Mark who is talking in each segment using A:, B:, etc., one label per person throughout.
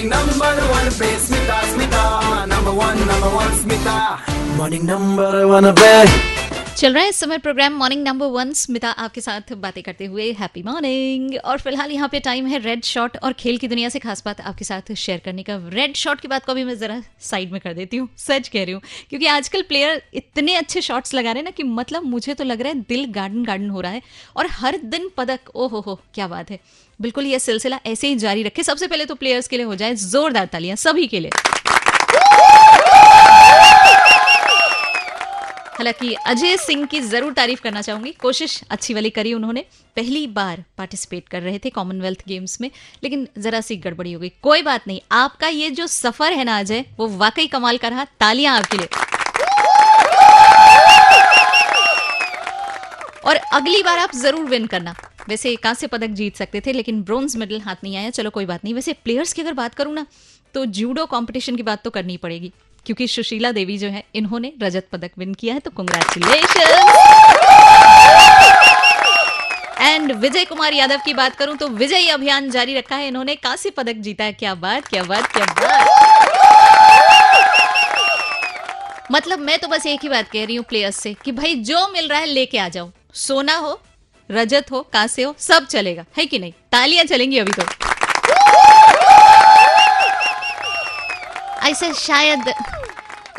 A: Morning number one pe Smita Smita Number one number one Smita Morning number one pe
B: चल रहा है इस समय program morning number one. Smita आपके साथ बातें करते हुए हैप्पी मॉर्निंग। और फ़िलहाल यहाँ पे टाइम है रेड शॉट और खेल की दुनिया से खास बात आपके साथ शेयर करने का। रेड शॉट की बात को भी मैं जरा साइड में कर देती हूँ। सच कह रही हूँ, क्योंकि आजकल प्लेयर इतने अच्छे शॉट्स लगा रहे हैं ना कि मतलब मुझे तो लग रहा है दिल गार्डन गार्डन हो रहा है। और हर दिन पदक ओ हो हो क्या बात है। बिल्कुल यह सिलसिला ऐसे ही जारी रखे। सबसे पहले तो प्लेयर्स के लिए हो जाए जोरदार तालियाँ सभी के लिए। हालाँकि अजय सिंह की ज़रूर तारीफ़ करना चाहूँगी। कोशिश अच्छी वाली करी उन्होंने। पहली बार पार्टिसिपेट कर रहे थे कॉमनवेल्थ गेम्स में, लेकिन जरा सी गड़बड़ी हो गई। कोई बात नहीं, आपका ये जो सफ़र है ना अजय, वो वाकई कमाल का रहा। तालियाँ आपके लिए। और अगली बार आप ज़रूर विन करना। वैसे कांस्य पदक जीत सकते थे, लेकिन ब्रोंज मेडल हाथ नहीं आया। चलो कोई बात नहीं, वैसे प्लेयर्स की अगर बात करूँ ना तो जूडो कंपटीशन की बात तो करनी पड़ेगी। क्योंकि सुशीला देवी जो है, इन्होंने रजत पदक विन किया है तो कंग्रेचुलेशन एंड विजय कुमार यादव की बात करूँ तो विजय अभियान जारी रखा है इन्होंने। कांस्य पदक जीता है, क्या बात क्या बात क्या बात। मतलब मैं तो बस एक ही बात कह रही हूँ प्लेयर्स से, कि भाई जो मिल रहा है, लेके आ जाओ। सोना हो, रजत हो कांसे हो, सब चलेगा, है कि नहीं? तालियाँ चलेंगी अभी तो।
C: ऐसे शायद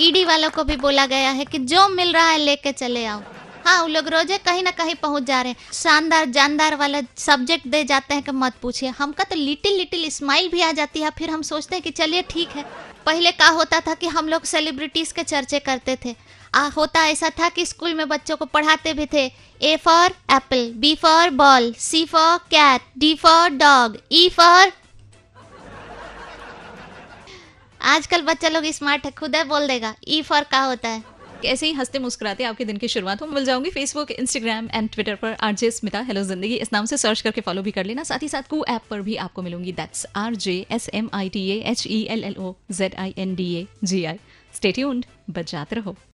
C: ईडी वालों को भी बोला गया है कि जो मिल रहा है लेके चले आओ। हाँ वो लोग रोज़े कहीं ना कहीं पहुँच जा रहे हैं। शानदार जानदार वाला सब्जेक्ट दे जाते हैं कि मत पूछिए। हमका तो लिटिल लिटिल स्माइल भी आ जाती है फिर हम सोचते हैं कि चलिए ठीक है। पहले क्या होता था कि हम लोग सेलिब्रिटीज के चर्चे करते थे। आ, होता ऐसा था कि स्कूल में बच्चों को पढ़ाते भी थे। A for apple B for ball C for cat D for dog E for आजकल बच्चा लोग स्मार्ट है, खुद है, बोल देगा ई फॉर का होता है.
B: ऐसे ही हँसते मुस्कुराते आपके दिन की शुरुआत हो, मिल जाऊँगी फेसबुक इंस्टाग्राम एंड ट्विटर पर आर जे स्मिता हेलो ज़िंदगी, इस नाम से सर्च करके फॉलो भी कर लेना, साथ ही साथ कू ऐप पर भी आपको मिलूँगी। That's R J S M I T H E L L O Z I N D A G I stay tuned बजाते रहो।